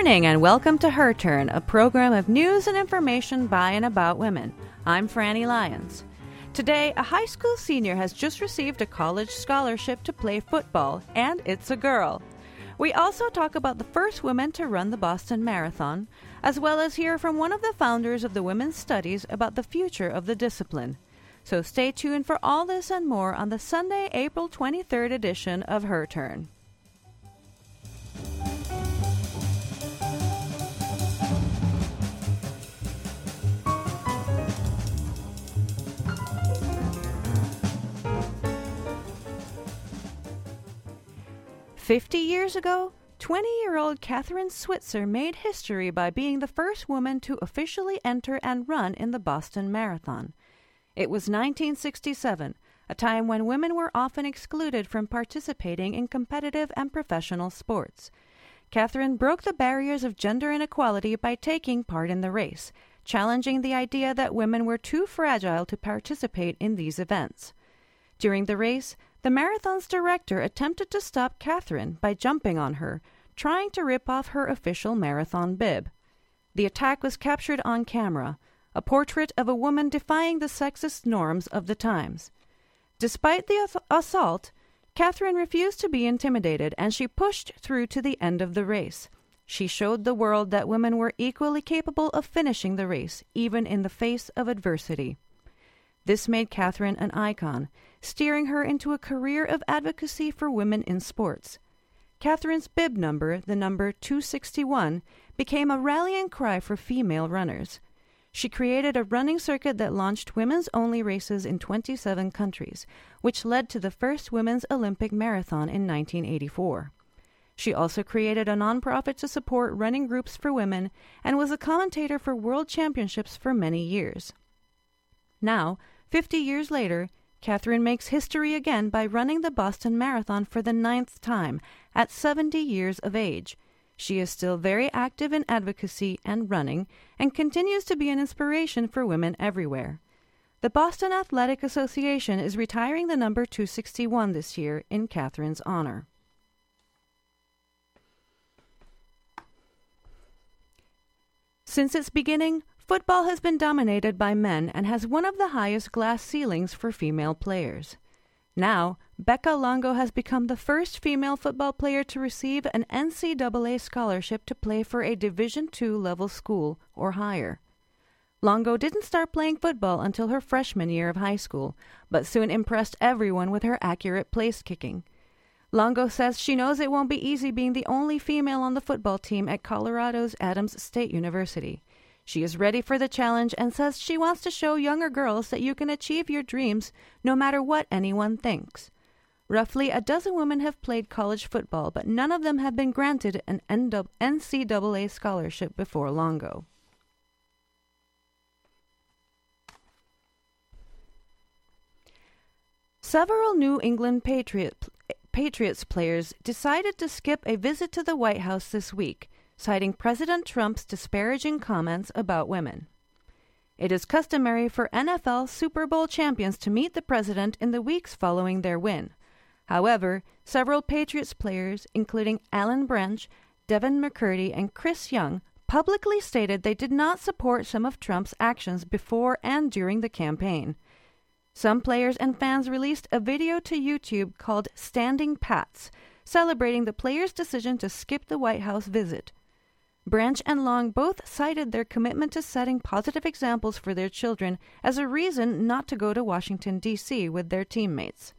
morning and welcome to Her Turn, a program of news and information by and about women. I'm Franny Lyons. Today, a high school senior has just received a college scholarship to play football, and it's a girl. We also talk about the first woman to run the Boston Marathon, as well as hear from one of the founders of the women's studies about the future of the discipline. So stay tuned for all this and more on the Sunday, April 23rd edition of Her Turn. Fifty years ago, 20 year old Kathrine Switzer made history by being the first woman to officially enter and run in the Boston Marathon. It was 1967, a time when women were often excluded from participating in competitive and professional sports. Kathrine broke the barriers of gender inequality by taking part in the race, challenging the idea that women were too fragile to participate in these events. During the race, the marathon's director attempted to stop Kathrine by jumping on her, trying to rip off her official marathon bib. The attack was captured on camera, a portrait of a woman defying the sexist norms of the times. Despite the ass- assault, Kathrine refused to be intimidated and she pushed through to the end of the race. She showed the world that women were equally capable of finishing the race, even in the face of adversity. This made Kathrine an icon, steering her into a career of advocacy for women in sports. Kathrine's bib number, the number 261, became a rallying cry for female runners. She created a running circuit that launched women's only races in 27 countries, which led to the first women's Olympic marathon in 1984. She also created a nonprofit to support running groups for women and was a commentator for world championships for many years. Now, 50 years later, Kathrine makes history again by running the Boston Marathon for the ninth time at 70 years of age. She is still very active in advocacy and running and continues to be an inspiration for women everywhere. The Boston Athletic Association is retiring the number 261 this year in Kathrine's honor. Since its beginning, Football has been dominated by men and has one of the highest glass ceilings for female players. Now, Becca Longo has become the first female football player to receive an NCAA scholarship to play for a Division II level school or higher. Longo didn't start playing football until her freshman year of high school, but soon impressed everyone with her accurate place kicking. Longo says she knows it won't be easy being the only female on the football team at Colorado's Adams State University. She is ready for the challenge and says she wants to show younger girls that you can achieve your dreams no matter what anyone thinks. Roughly a dozen women have played college football, but none of them have been granted an NCAA scholarship before Longo. Several New England Patriot, Patriots players decided to skip a visit to the White House this week citing President Trump's disparaging comments about women. It is customary for NFL Super Bowl champions to meet the president in the weeks following their win. However, several Patriots players, including Alan Branch, Devin McCourty, and Chris Long, publicly stated they did not support some of Trump's actions before and during the campaign. Some players and fans released a video to YouTube called Standing Pats, celebrating the players' decision to skip the White House visit. Branch and Long both cited their commitment to setting positive examples for their children as a reason not to go to Washington, D.C. with their teammates.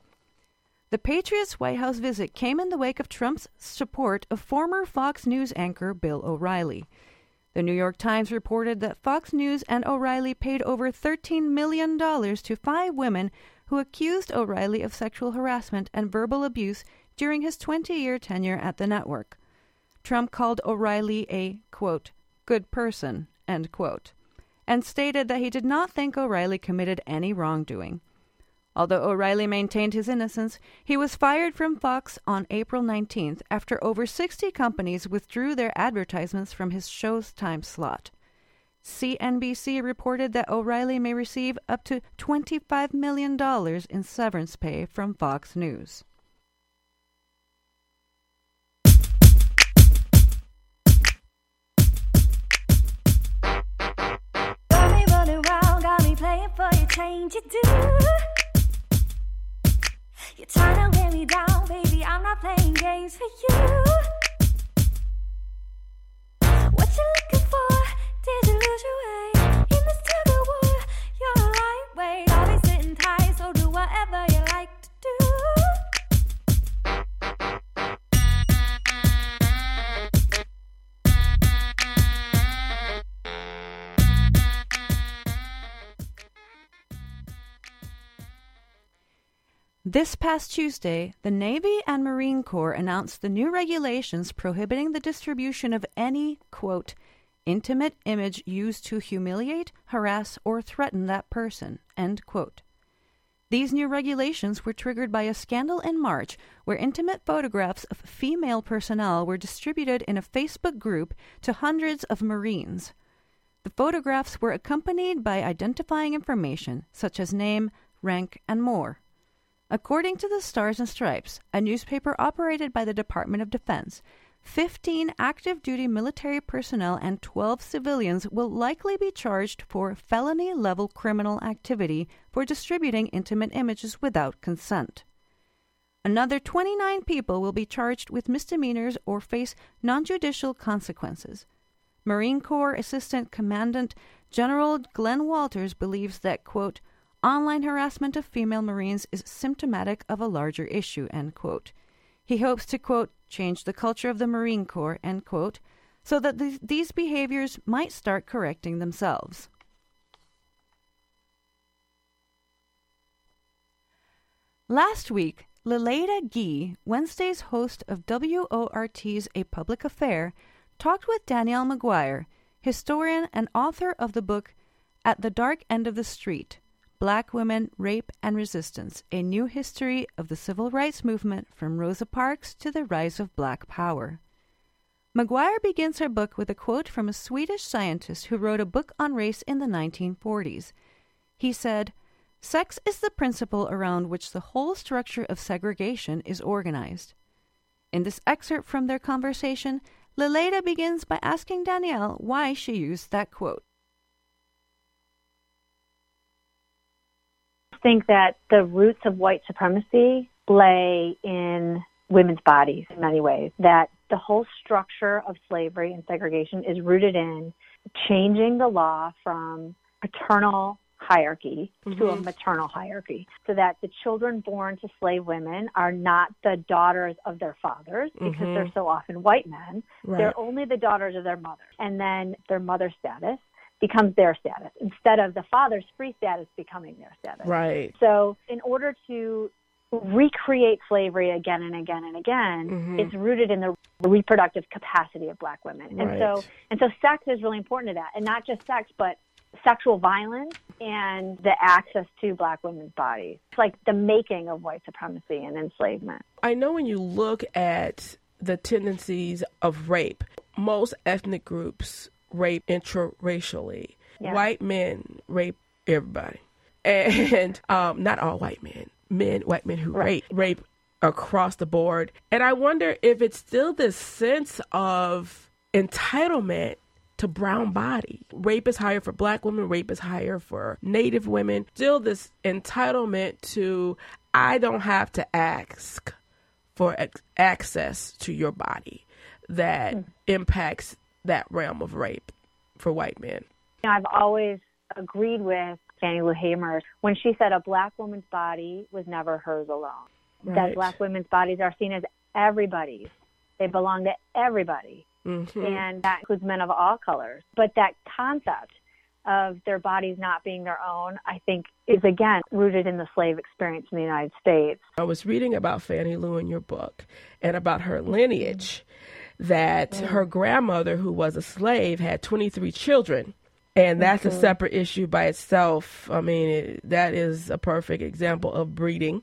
The Patriots' White House visit came in the wake of Trump's support of former Fox News anchor Bill O'Reilly. The New York Times reported that Fox News and O'Reilly paid over $13 million to five women who accused O'Reilly of sexual harassment and verbal abuse during his 20 year tenure at the network. Trump called O'Reilly a, quote, good person, end quote, and stated that he did not think O'Reilly committed any wrongdoing. Although O'Reilly maintained his innocence, he was fired from Fox on April 19th after over 60 companies withdrew their advertisements from his show's time slot. CNBC reported that O'Reilly may receive up to $25 million in severance pay from Fox News. Change you do. You're trying to wear me down, baby. I'm not playing games for you. What you looking for? Did you lose your way This past Tuesday, the Navy and Marine Corps announced the new regulations prohibiting the distribution of any, quote, intimate image used to humiliate, harass, or threaten that person, end quote. These new regulations were triggered by a scandal in March where intimate photographs of female personnel were distributed in a Facebook group to hundreds of Marines. The photographs were accompanied by identifying information such as name, rank, and more. According to the Stars and Stripes, a newspaper operated by the Department of Defense, 15 active duty military personnel and 12 civilians will likely be charged for felony level criminal activity for distributing intimate images without consent. Another 29 people will be charged with misdemeanors or face non judicial consequences. Marine Corps Assistant Commandant General Glenn Walters believes that, quote, online harassment of female Marines is symptomatic of a larger issue, end quote. He hopes to, quote, change the culture of the Marine Corps, end quote, so that th- these behaviors might start correcting themselves. Last week, Lilada Gee, Wednesday's host of WORT's A Public Affair, talked with Danielle McGuire, historian and author of the book At the Dark End of the Street Black Women, Rape, and Resistance A New History of the Civil Rights Movement from Rosa Parks to the Rise of Black Power. McGuire begins her book with a quote from a Swedish scientist who wrote a book on race in the 1940s. He said, Sex is the principle around which the whole structure of segregation is organized. In this excerpt from their conversation, Lilada begins by asking Danielle why she used that quote. Think that the roots of white supremacy lay in women's bodies in many ways. That the whole structure of slavery and segregation is rooted in changing the law from paternal hierarchy mm-hmm. to a maternal hierarchy so that the children born to slave women are not the daughters of their fathers because mm-hmm. they're so often white men. Right. They're only the daughters of their mothers. And then their mother status becomes their status instead of the father's free status becoming their status. Right. So, in order to recreate slavery again and again and again, mm-hmm. it's rooted in the reproductive capacity of black women. Right. And so, and so, sex is really important to that, and not just sex, but sexual violence and the access to black women's bodies. It's like the making of white supremacy and enslavement. I know when you look at the tendencies of rape, most ethnic groups rape intraracially. Yeah. White men rape everybody, and um, not all white men. Men, white men who right. rape rape across the board. And I wonder if it's still this sense of entitlement to brown body. Rape is higher for black women, rape is higher for native women. Still this entitlement to I don't have to ask for access to your body that mm. impacts that realm of rape for white men. I've always agreed with Fannie Lou Hamer when she said a black woman's body was never hers alone. Right. That black women's bodies are seen as everybody's. They belong to everybody. Mm-hmm. And that includes men of all colors. But that concept of their bodies not being their own, I think, is again rooted in the slave experience in the United States. I was reading about Fannie Lou in your book and about her lineage that mm. her grandmother, who was a slave, had 23 children. And that's mm-hmm. a separate issue by itself. I mean, it, that is a perfect example of breeding.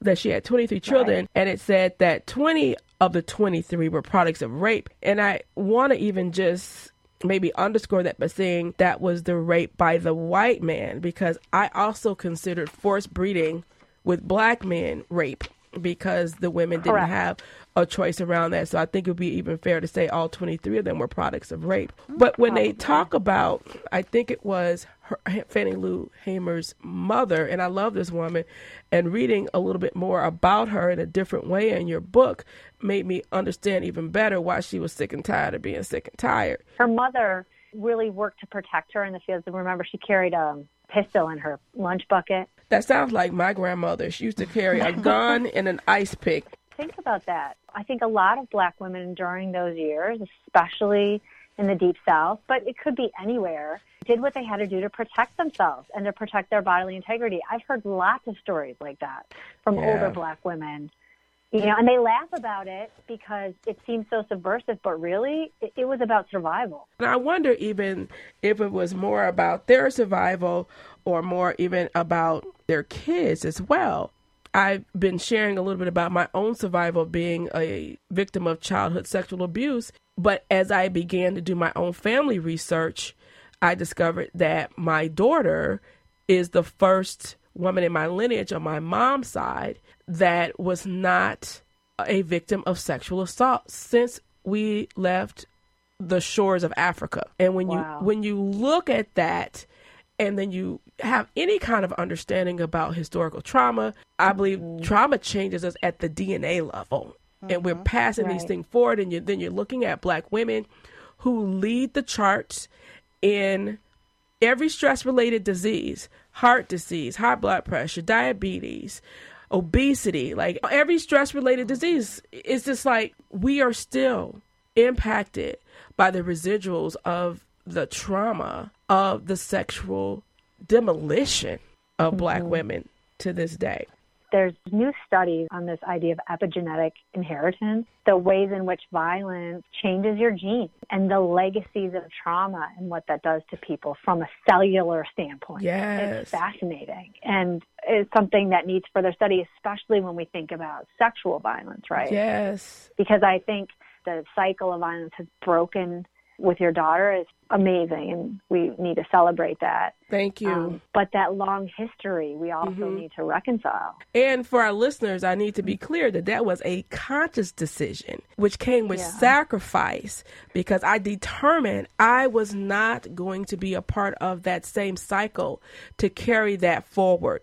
That she had 23 children, right. and it said that 20 of the 23 were products of rape. And I want to even just maybe underscore that by saying that was the rape by the white man, because I also considered forced breeding with black men rape because the women didn't have a choice around that. So I think it would be even fair to say all 23 of them were products of rape. But when they talk about, I think it was her, Fannie Lou Hamer's mother, and I love this woman. And reading a little bit more about her in a different way in your book made me understand even better why she was sick and tired of being sick and tired. Her mother really worked to protect her in the fields. And remember, she carried a pistol in her lunch bucket. That sounds like my grandmother. She used to carry a gun and an ice pick. Think about that. I think a lot of black women during those years, especially in the deep south, but it could be anywhere, did what they had to do to protect themselves and to protect their bodily integrity. I've heard lots of stories like that from Yeah. older black women. You know, and they laugh about it because it seems so subversive, but really, it, it was about survival. And I wonder even if it was more about their survival or more even about their kids as well. I've been sharing a little bit about my own survival being a victim of childhood sexual abuse. But as I began to do my own family research, I discovered that my daughter is the first woman in my lineage on my mom's side that was not a victim of sexual assault since we left the shores of Africa. And when Wow. you when you look at that and then you have any kind of understanding about historical trauma, I believe mm-hmm. trauma changes us at the DNA level. And we're mm-hmm. passing these things forward and you, then you're looking at black women who lead the charts in every stress related disease, heart disease, high blood pressure, diabetes, obesity, like every stress related mm-hmm. disease, it's just like we are still impacted by the residuals of the trauma of the sexual demolition of black mm-hmm. women to this day. there's new studies on this idea of epigenetic inheritance, the ways in which violence changes your genes and the legacies of trauma and what that does to people from a cellular standpoint. Yes. It's fascinating and it's something that needs further study, especially when we think about sexual violence, right? Yes. Because I think the cycle of violence has broken with your daughter is amazing and we need to celebrate that. Thank you. Um, but that long history we also need to reconcile. And for our listeners, I need to be clear that that was a conscious decision, which came with Yeah. sacrifice because I determined I was not going to be a part of that same cycle to carry that forward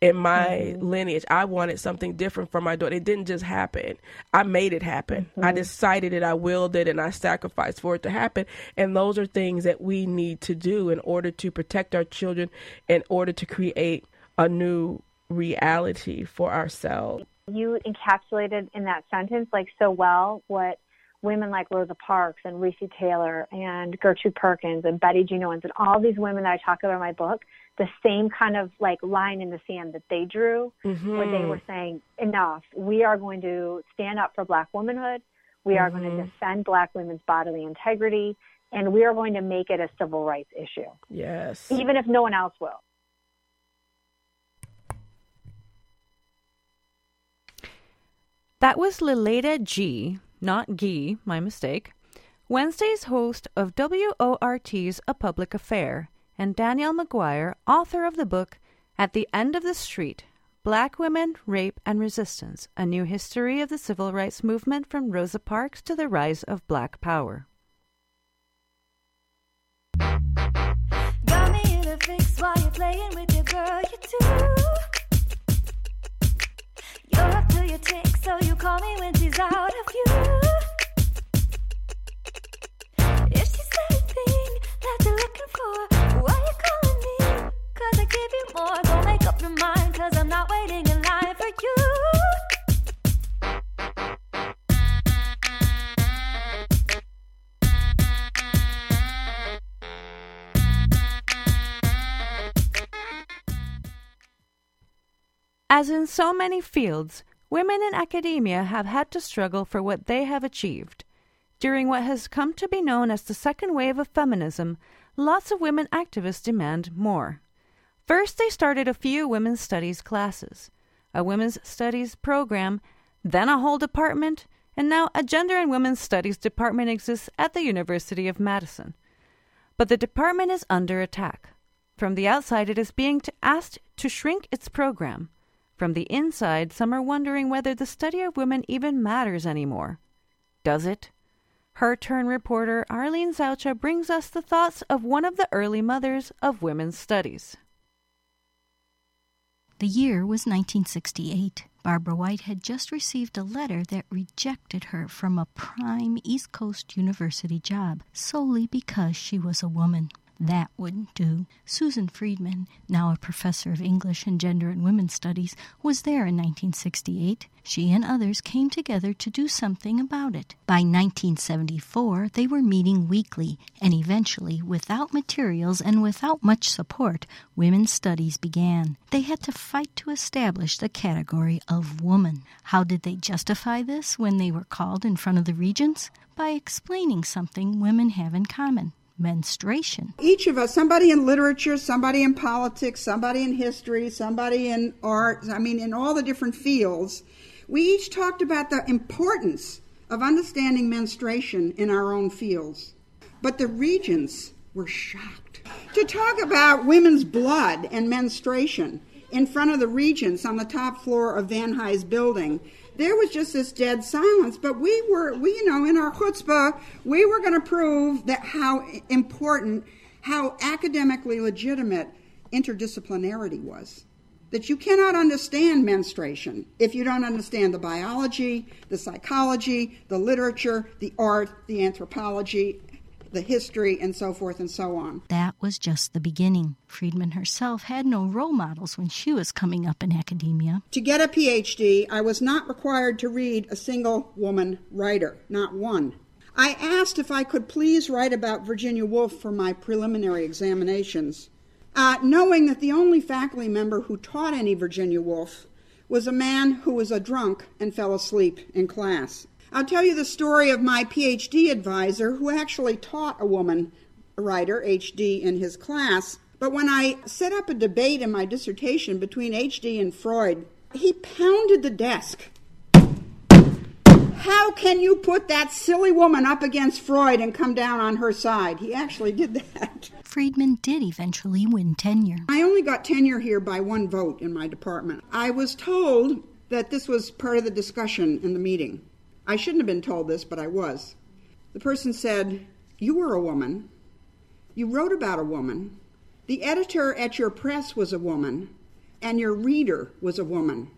in my mm-hmm. lineage. I wanted something different for my daughter. It didn't just happen. I made it happen. I mm-hmm. decided it, I willed it, and I sacrificed for it to happen. And those are things that we need to do in order to protect our children, in order to create a new reality for ourselves. you encapsulated in that sentence like so well what women like Rosa Parks and Recy Taylor and Gertrude Perkins and Betty Jean Owens and all these women that I talk about in my book, the same kind of like line in the sand that they drew, where they mm-hmm. were saying, enough, we are going to stand up for black womanhood, we are going to mm-hmm. defend black women's bodily integrity, and we are going to make it a civil rights issue, Yes. even if no one else will. That was Lilada G, not Gee, my mistake, Wednesday's host of WORT's A Public Affair, and Danielle McGuire, author of the book At the End of the Street Black Women, Rape, and Resistance A New History of the Civil Rights Movement from Rosa Parks to the Rise of Black Power. Got me in a fix while you're playing with your girl, you. You're up to your tick, so As in so many fields, women in academia have had to struggle for what they have achieved. During what has come to be known as the second wave of feminism, lots of women activists demand more. First, they started a few women's studies classes, a women's studies program, then a whole department, and now a gender and women's studies department exists at the University of Madison. But the department is under attack. From the outside, it is being asked to shrink its program. From the inside, some are wondering whether the study of women even matters anymore. Does it? Her turn reporter Arlene Zaucha brings us the thoughts of one of the early mothers of women's studies. The year was 1968. Barbara White had just received a letter that rejected her from a prime East Coast University job solely because she was a woman. That wouldn't do. Susan Friedman, now a professor of English and Gender and Women's Studies, was there in 1968. She and others came together to do something about it. By 1974, they were meeting weekly, and eventually, without materials and without much support, women's studies began. They had to fight to establish the category of woman. How did they justify this when they were called in front of the regents? By explaining something women have in common menstruation. Each of us, somebody in literature, somebody in politics, somebody in history, somebody in art, I mean, in all the different fields, we each talked about the importance of understanding menstruation in our own fields. But the regents were shocked. To talk about women's blood and menstruation in front of the regents on the top floor of Van Hise building there was just this dead silence. But we were, we, you know, in our chutzpah, we were going to prove that how important, how academically legitimate interdisciplinarity was. That you cannot understand menstruation if you don't understand the biology, the psychology, the literature, the art, the anthropology, the history, and so forth and so on. That was just the beginning. Friedman herself had no role models when she was coming up in academia. To get a PhD, I was not required to read a single woman writer, not one. I asked if I could please write about Virginia Woolf for my preliminary examinations, uh, knowing that the only faculty member who taught any Virginia Woolf was a man who was a drunk and fell asleep in class. I'll tell you the story of my PhD advisor who actually taught a woman writer, HD, in his class. But when I set up a debate in my dissertation between HD and Freud, he pounded the desk. How can you put that silly woman up against Freud and come down on her side? He actually did that. Friedman did eventually win tenure. I only got tenure here by one vote in my department. I was told that this was part of the discussion in the meeting. I shouldn't have been told this, but I was. The person said, You were a woman. You wrote about a woman. The editor at your press was a woman. And your reader was a woman.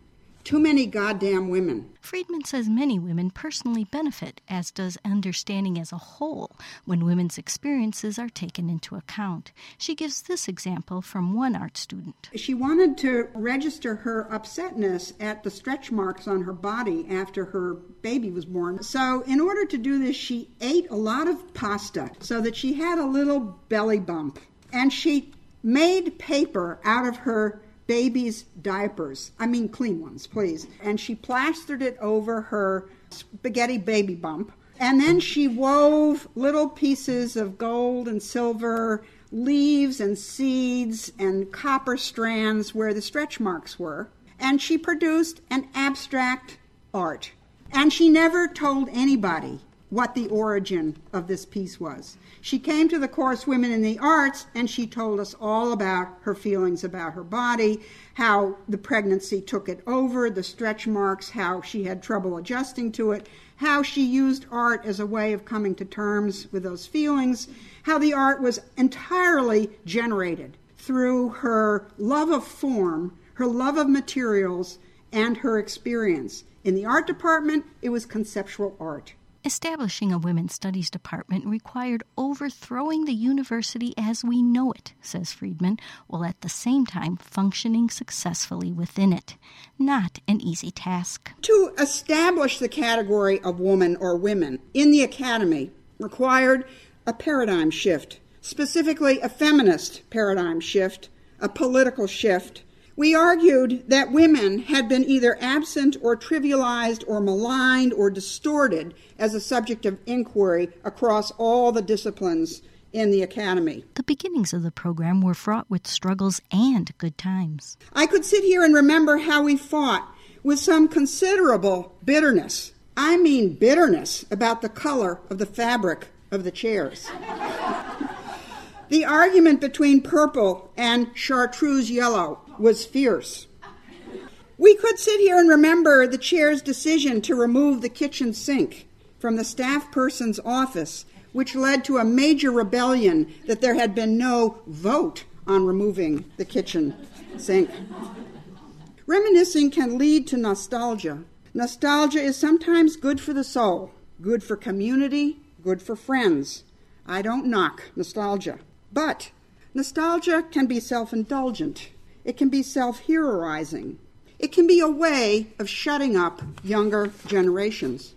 Too many goddamn women. Friedman says many women personally benefit, as does understanding as a whole, when women's experiences are taken into account. She gives this example from one art student. She wanted to register her upsetness at the stretch marks on her body after her baby was born. So, in order to do this, she ate a lot of pasta so that she had a little belly bump. And she made paper out of her baby's diapers. I mean, clean ones, please. And she plastered it over her spaghetti baby bump. And then she wove little pieces of gold and silver, leaves and seeds and copper strands where the stretch marks were. And she produced an abstract art. And she never told anybody what the origin of this piece was. She came to the course Women in the Arts and she told us all about her feelings about her body, how the pregnancy took it over, the stretch marks, how she had trouble adjusting to it, how she used art as a way of coming to terms with those feelings, how the art was entirely generated through her love of form, her love of materials, and her experience. In the art department, it was conceptual art. Establishing a women's studies department required overthrowing the university as we know it, says Friedman, while at the same time functioning successfully within it. Not an easy task. To establish the category of woman or women in the academy required a paradigm shift, specifically a feminist paradigm shift, a political shift, we argued that women had been either absent or trivialized or maligned or distorted as a subject of inquiry across all the disciplines in the academy. The beginnings of the program were fraught with struggles and good times. I could sit here and remember how we fought with some considerable bitterness. I mean, bitterness about the color of the fabric of the chairs. the argument between purple and chartreuse yellow was fierce. We could sit here and remember the chair's decision to remove the kitchen sink from the staff person's office, which led to a major rebellion that there had been no vote on removing the kitchen sink. Reminiscing can lead to nostalgia. Nostalgia is sometimes good for the soul, good for community, good for friends. I don't knock nostalgia. But nostalgia can be self indulgent, it can be self heroizing, it can be a way of shutting up younger generations.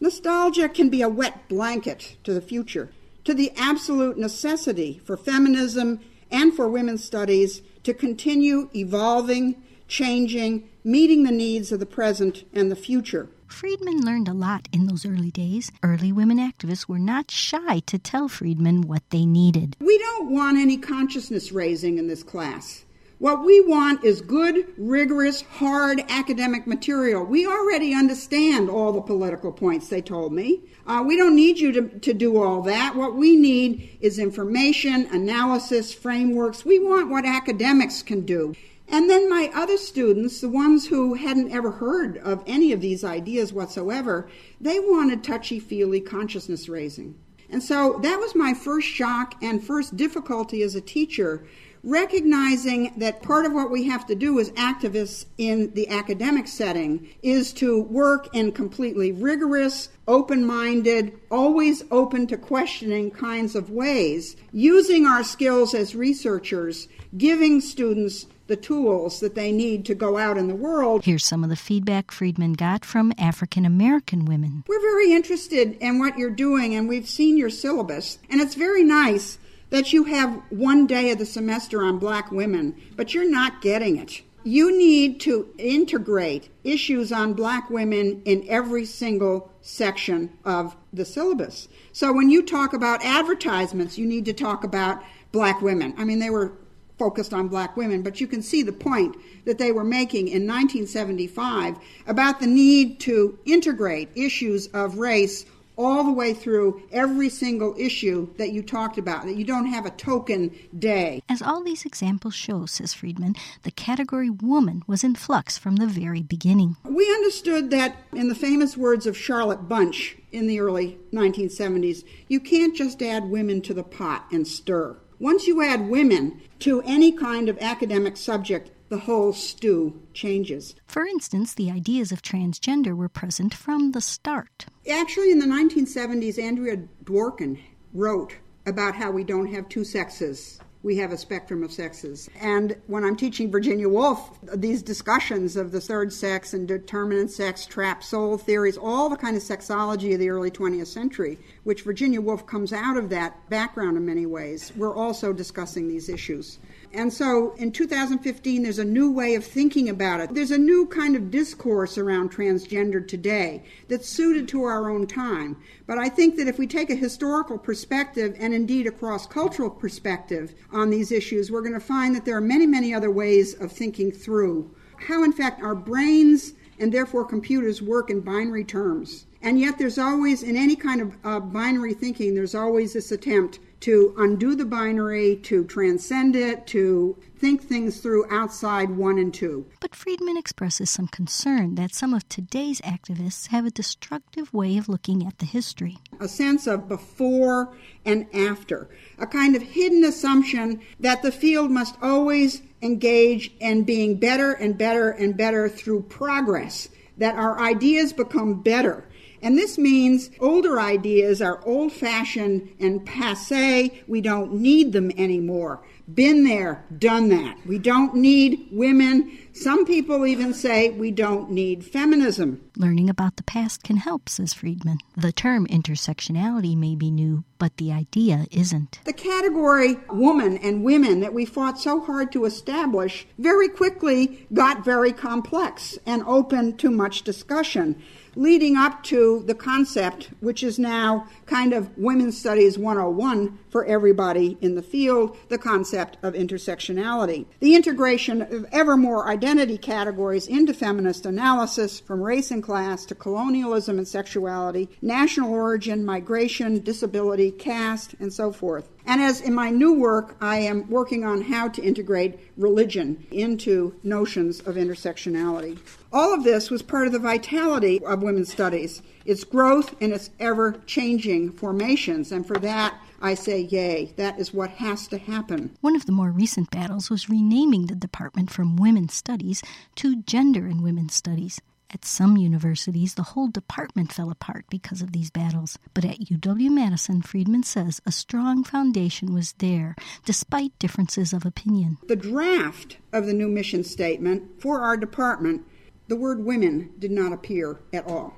Nostalgia can be a wet blanket to the future, to the absolute necessity for feminism and for women's studies to continue evolving, changing, meeting the needs of the present and the future. Friedman learned a lot in those early days. Early women activists were not shy to tell Friedman what they needed. We don't want any consciousness raising in this class. What we want is good, rigorous, hard academic material. We already understand all the political points, they told me. Uh, we don't need you to, to do all that. What we need is information, analysis, frameworks. We want what academics can do. And then my other students, the ones who hadn't ever heard of any of these ideas whatsoever, they wanted touchy feely consciousness raising. And so that was my first shock and first difficulty as a teacher, recognizing that part of what we have to do as activists in the academic setting is to work in completely rigorous, open minded, always open to questioning kinds of ways, using our skills as researchers, giving students the tools that they need to go out in the world. Here's some of the feedback Friedman got from African American women. We're very interested in what you're doing, and we've seen your syllabus, and it's very nice that you have one day of the semester on black women, but you're not getting it. You need to integrate issues on black women in every single section of the syllabus. So when you talk about advertisements, you need to talk about black women. I mean, they were focused on black women, but you can see the point that they were making in 1975 about the need to integrate issues of race all the way through every single issue that you talked about, that you don't have a token day. As all these examples show, says Friedman, the category woman was in flux from the very beginning. We understood that, in the famous words of Charlotte Bunch in the early 1970s, you can't just add women to the pot and stir. Once you add women to any kind of academic subject, the whole stew changes. For instance, the ideas of transgender were present from the start. Actually, in the 1970s, Andrea Dworkin wrote about how we don't have two sexes we have a spectrum of sexes. And when I'm teaching Virginia Woolf, these discussions of the third sex and intermediate sex, trap soul theories, all the kind of sexology of the early 20th century, which Virginia Woolf comes out of that background in many ways, we're also discussing these issues. And so in 2015, there's a new way of thinking about it. There's a new kind of discourse around transgender today that's suited to our own time. But I think that if we take a historical perspective and indeed a cross cultural perspective on these issues, we're going to find that there are many, many other ways of thinking through how, in fact, our brains and therefore computers work in binary terms. And yet, there's always, in any kind of uh, binary thinking, there's always this attempt to undo the binary, to transcend it, to think things through outside one and two. But Friedman expresses some concern that some of today's activists have a destructive way of looking at the history. A sense of before and after, a kind of hidden assumption that the field must always engage in being better and better and better through progress, that our ideas become better and this means older ideas are old fashioned and passe. We don't need them anymore. Been there, done that. We don't need women. Some people even say we don't need feminism. Learning about the past can help, says Friedman. The term intersectionality may be new, but the idea isn't. The category woman and women that we fought so hard to establish very quickly got very complex and open to much discussion leading up to the concept, which is now kind of Women's Studies 101 for everybody in the field, the concept concept of intersectionality. The integration of ever more identity categories into feminist analysis, from race and class to colonialism and sexuality, national origin, migration, disability, caste, and so forth. And as in my new work, I am working on how to integrate religion into notions of intersectionality. All of this was part of the vitality of women's studies, its growth and its ever changing formations. And for that, I say yay. That is what has to happen. One of the more recent battles was renaming the department from Women's Studies to Gender and Women's Studies. At some universities, the whole department fell apart because of these battles. But at UW Madison, Friedman says a strong foundation was there, despite differences of opinion. The draft of the new mission statement for our department, the word women did not appear at all.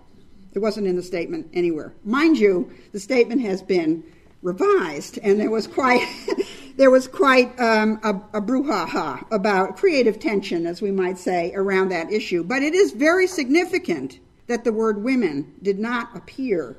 It wasn't in the statement anywhere. Mind you, the statement has been revised, and there was quite there was quite um, a, a brouhaha about creative tension, as we might say, around that issue. But it is very significant that the word women did not appear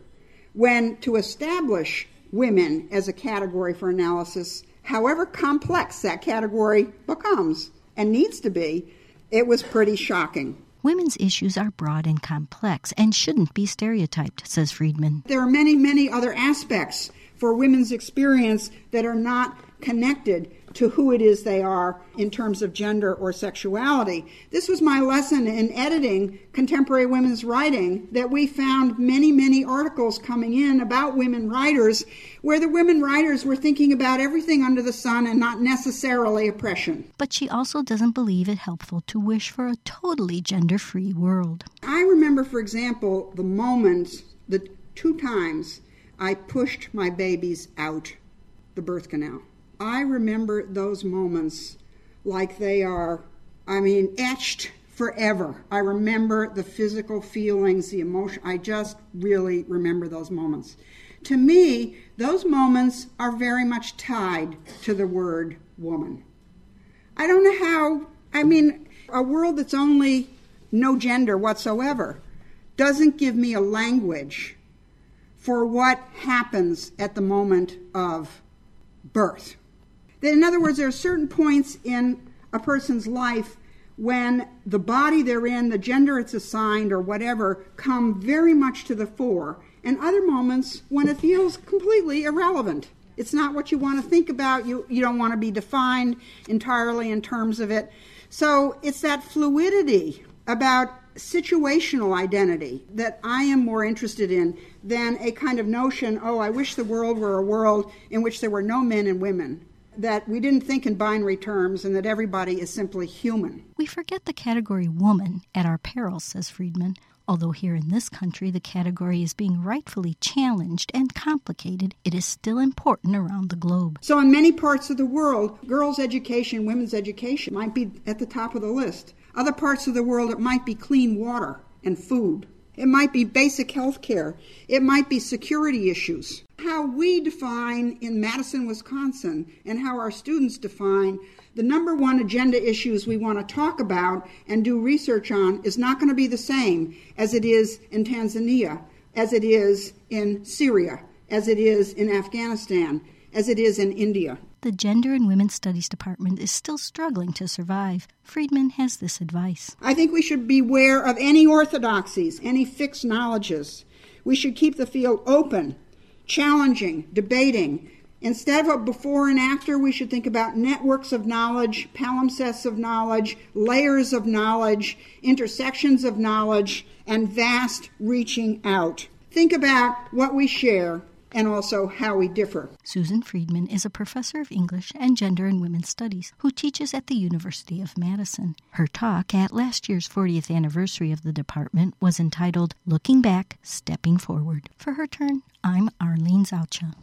when to establish women as a category for analysis, however complex that category becomes and needs to be, it was pretty shocking. Women's issues are broad and complex and shouldn't be stereotyped, says Friedman. There are many, many other aspects for women's experience that are not connected to who it is they are in terms of gender or sexuality. This was my lesson in editing contemporary women's writing that we found many, many articles coming in about women writers where the women writers were thinking about everything under the sun and not necessarily oppression. But she also doesn't believe it helpful to wish for a totally gender free world. I remember, for example, the moment, the two times I pushed my babies out the birth canal. I remember those moments like they are, I mean, etched forever. I remember the physical feelings, the emotion. I just really remember those moments. To me, those moments are very much tied to the word woman. I don't know how, I mean, a world that's only no gender whatsoever doesn't give me a language for what happens at the moment of birth. In other words, there are certain points in a person's life when the body they're in, the gender it's assigned, or whatever, come very much to the fore, and other moments when it feels completely irrelevant. It's not what you want to think about. You, you don't want to be defined entirely in terms of it. So it's that fluidity about situational identity that I am more interested in than a kind of notion, oh, I wish the world were a world in which there were no men and women. That we didn't think in binary terms and that everybody is simply human. We forget the category woman at our peril, says Friedman. Although here in this country the category is being rightfully challenged and complicated, it is still important around the globe. So, in many parts of the world, girls' education, women's education might be at the top of the list. Other parts of the world, it might be clean water and food. It might be basic health care. It might be security issues. How we define in Madison, Wisconsin, and how our students define the number one agenda issues we want to talk about and do research on is not going to be the same as it is in Tanzania, as it is in Syria, as it is in Afghanistan, as it is in India. The Gender and Women's Studies Department is still struggling to survive. Friedman has this advice I think we should beware of any orthodoxies, any fixed knowledges. We should keep the field open, challenging, debating. Instead of before and after, we should think about networks of knowledge, palimpsests of knowledge, layers of knowledge, intersections of knowledge, and vast reaching out. Think about what we share and also how we differ. Susan Friedman is a professor of English and Gender and Women's Studies who teaches at the University of Madison. Her talk at last year's 40th anniversary of the department was entitled Looking Back, Stepping Forward. For her turn, I'm Arlene Zaucha.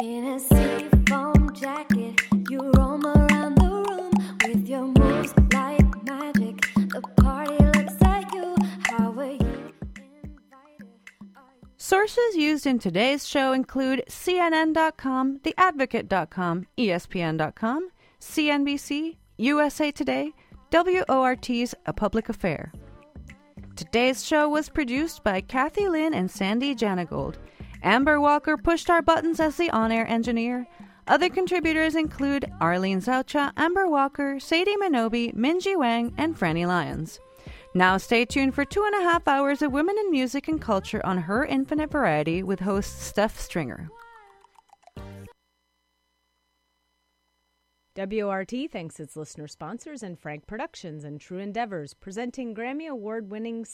In a in today's show include CNN.com, TheAdvocate.com, ESPN.com, CNBC, USA Today, WORT's A Public Affair. Today's show was produced by Kathy Lynn and Sandy Janigold. Amber Walker pushed our buttons as the on air engineer. Other contributors include Arlene Zaucha, Amber Walker, Sadie Minobi, Minji Wang, and Franny Lyons. Now stay tuned for two and a half hours of women in music and culture on Her Infinite Variety with host Steph Stringer. WORT thanks its listener sponsors and Frank Productions and True Endeavors, presenting Grammy Award winning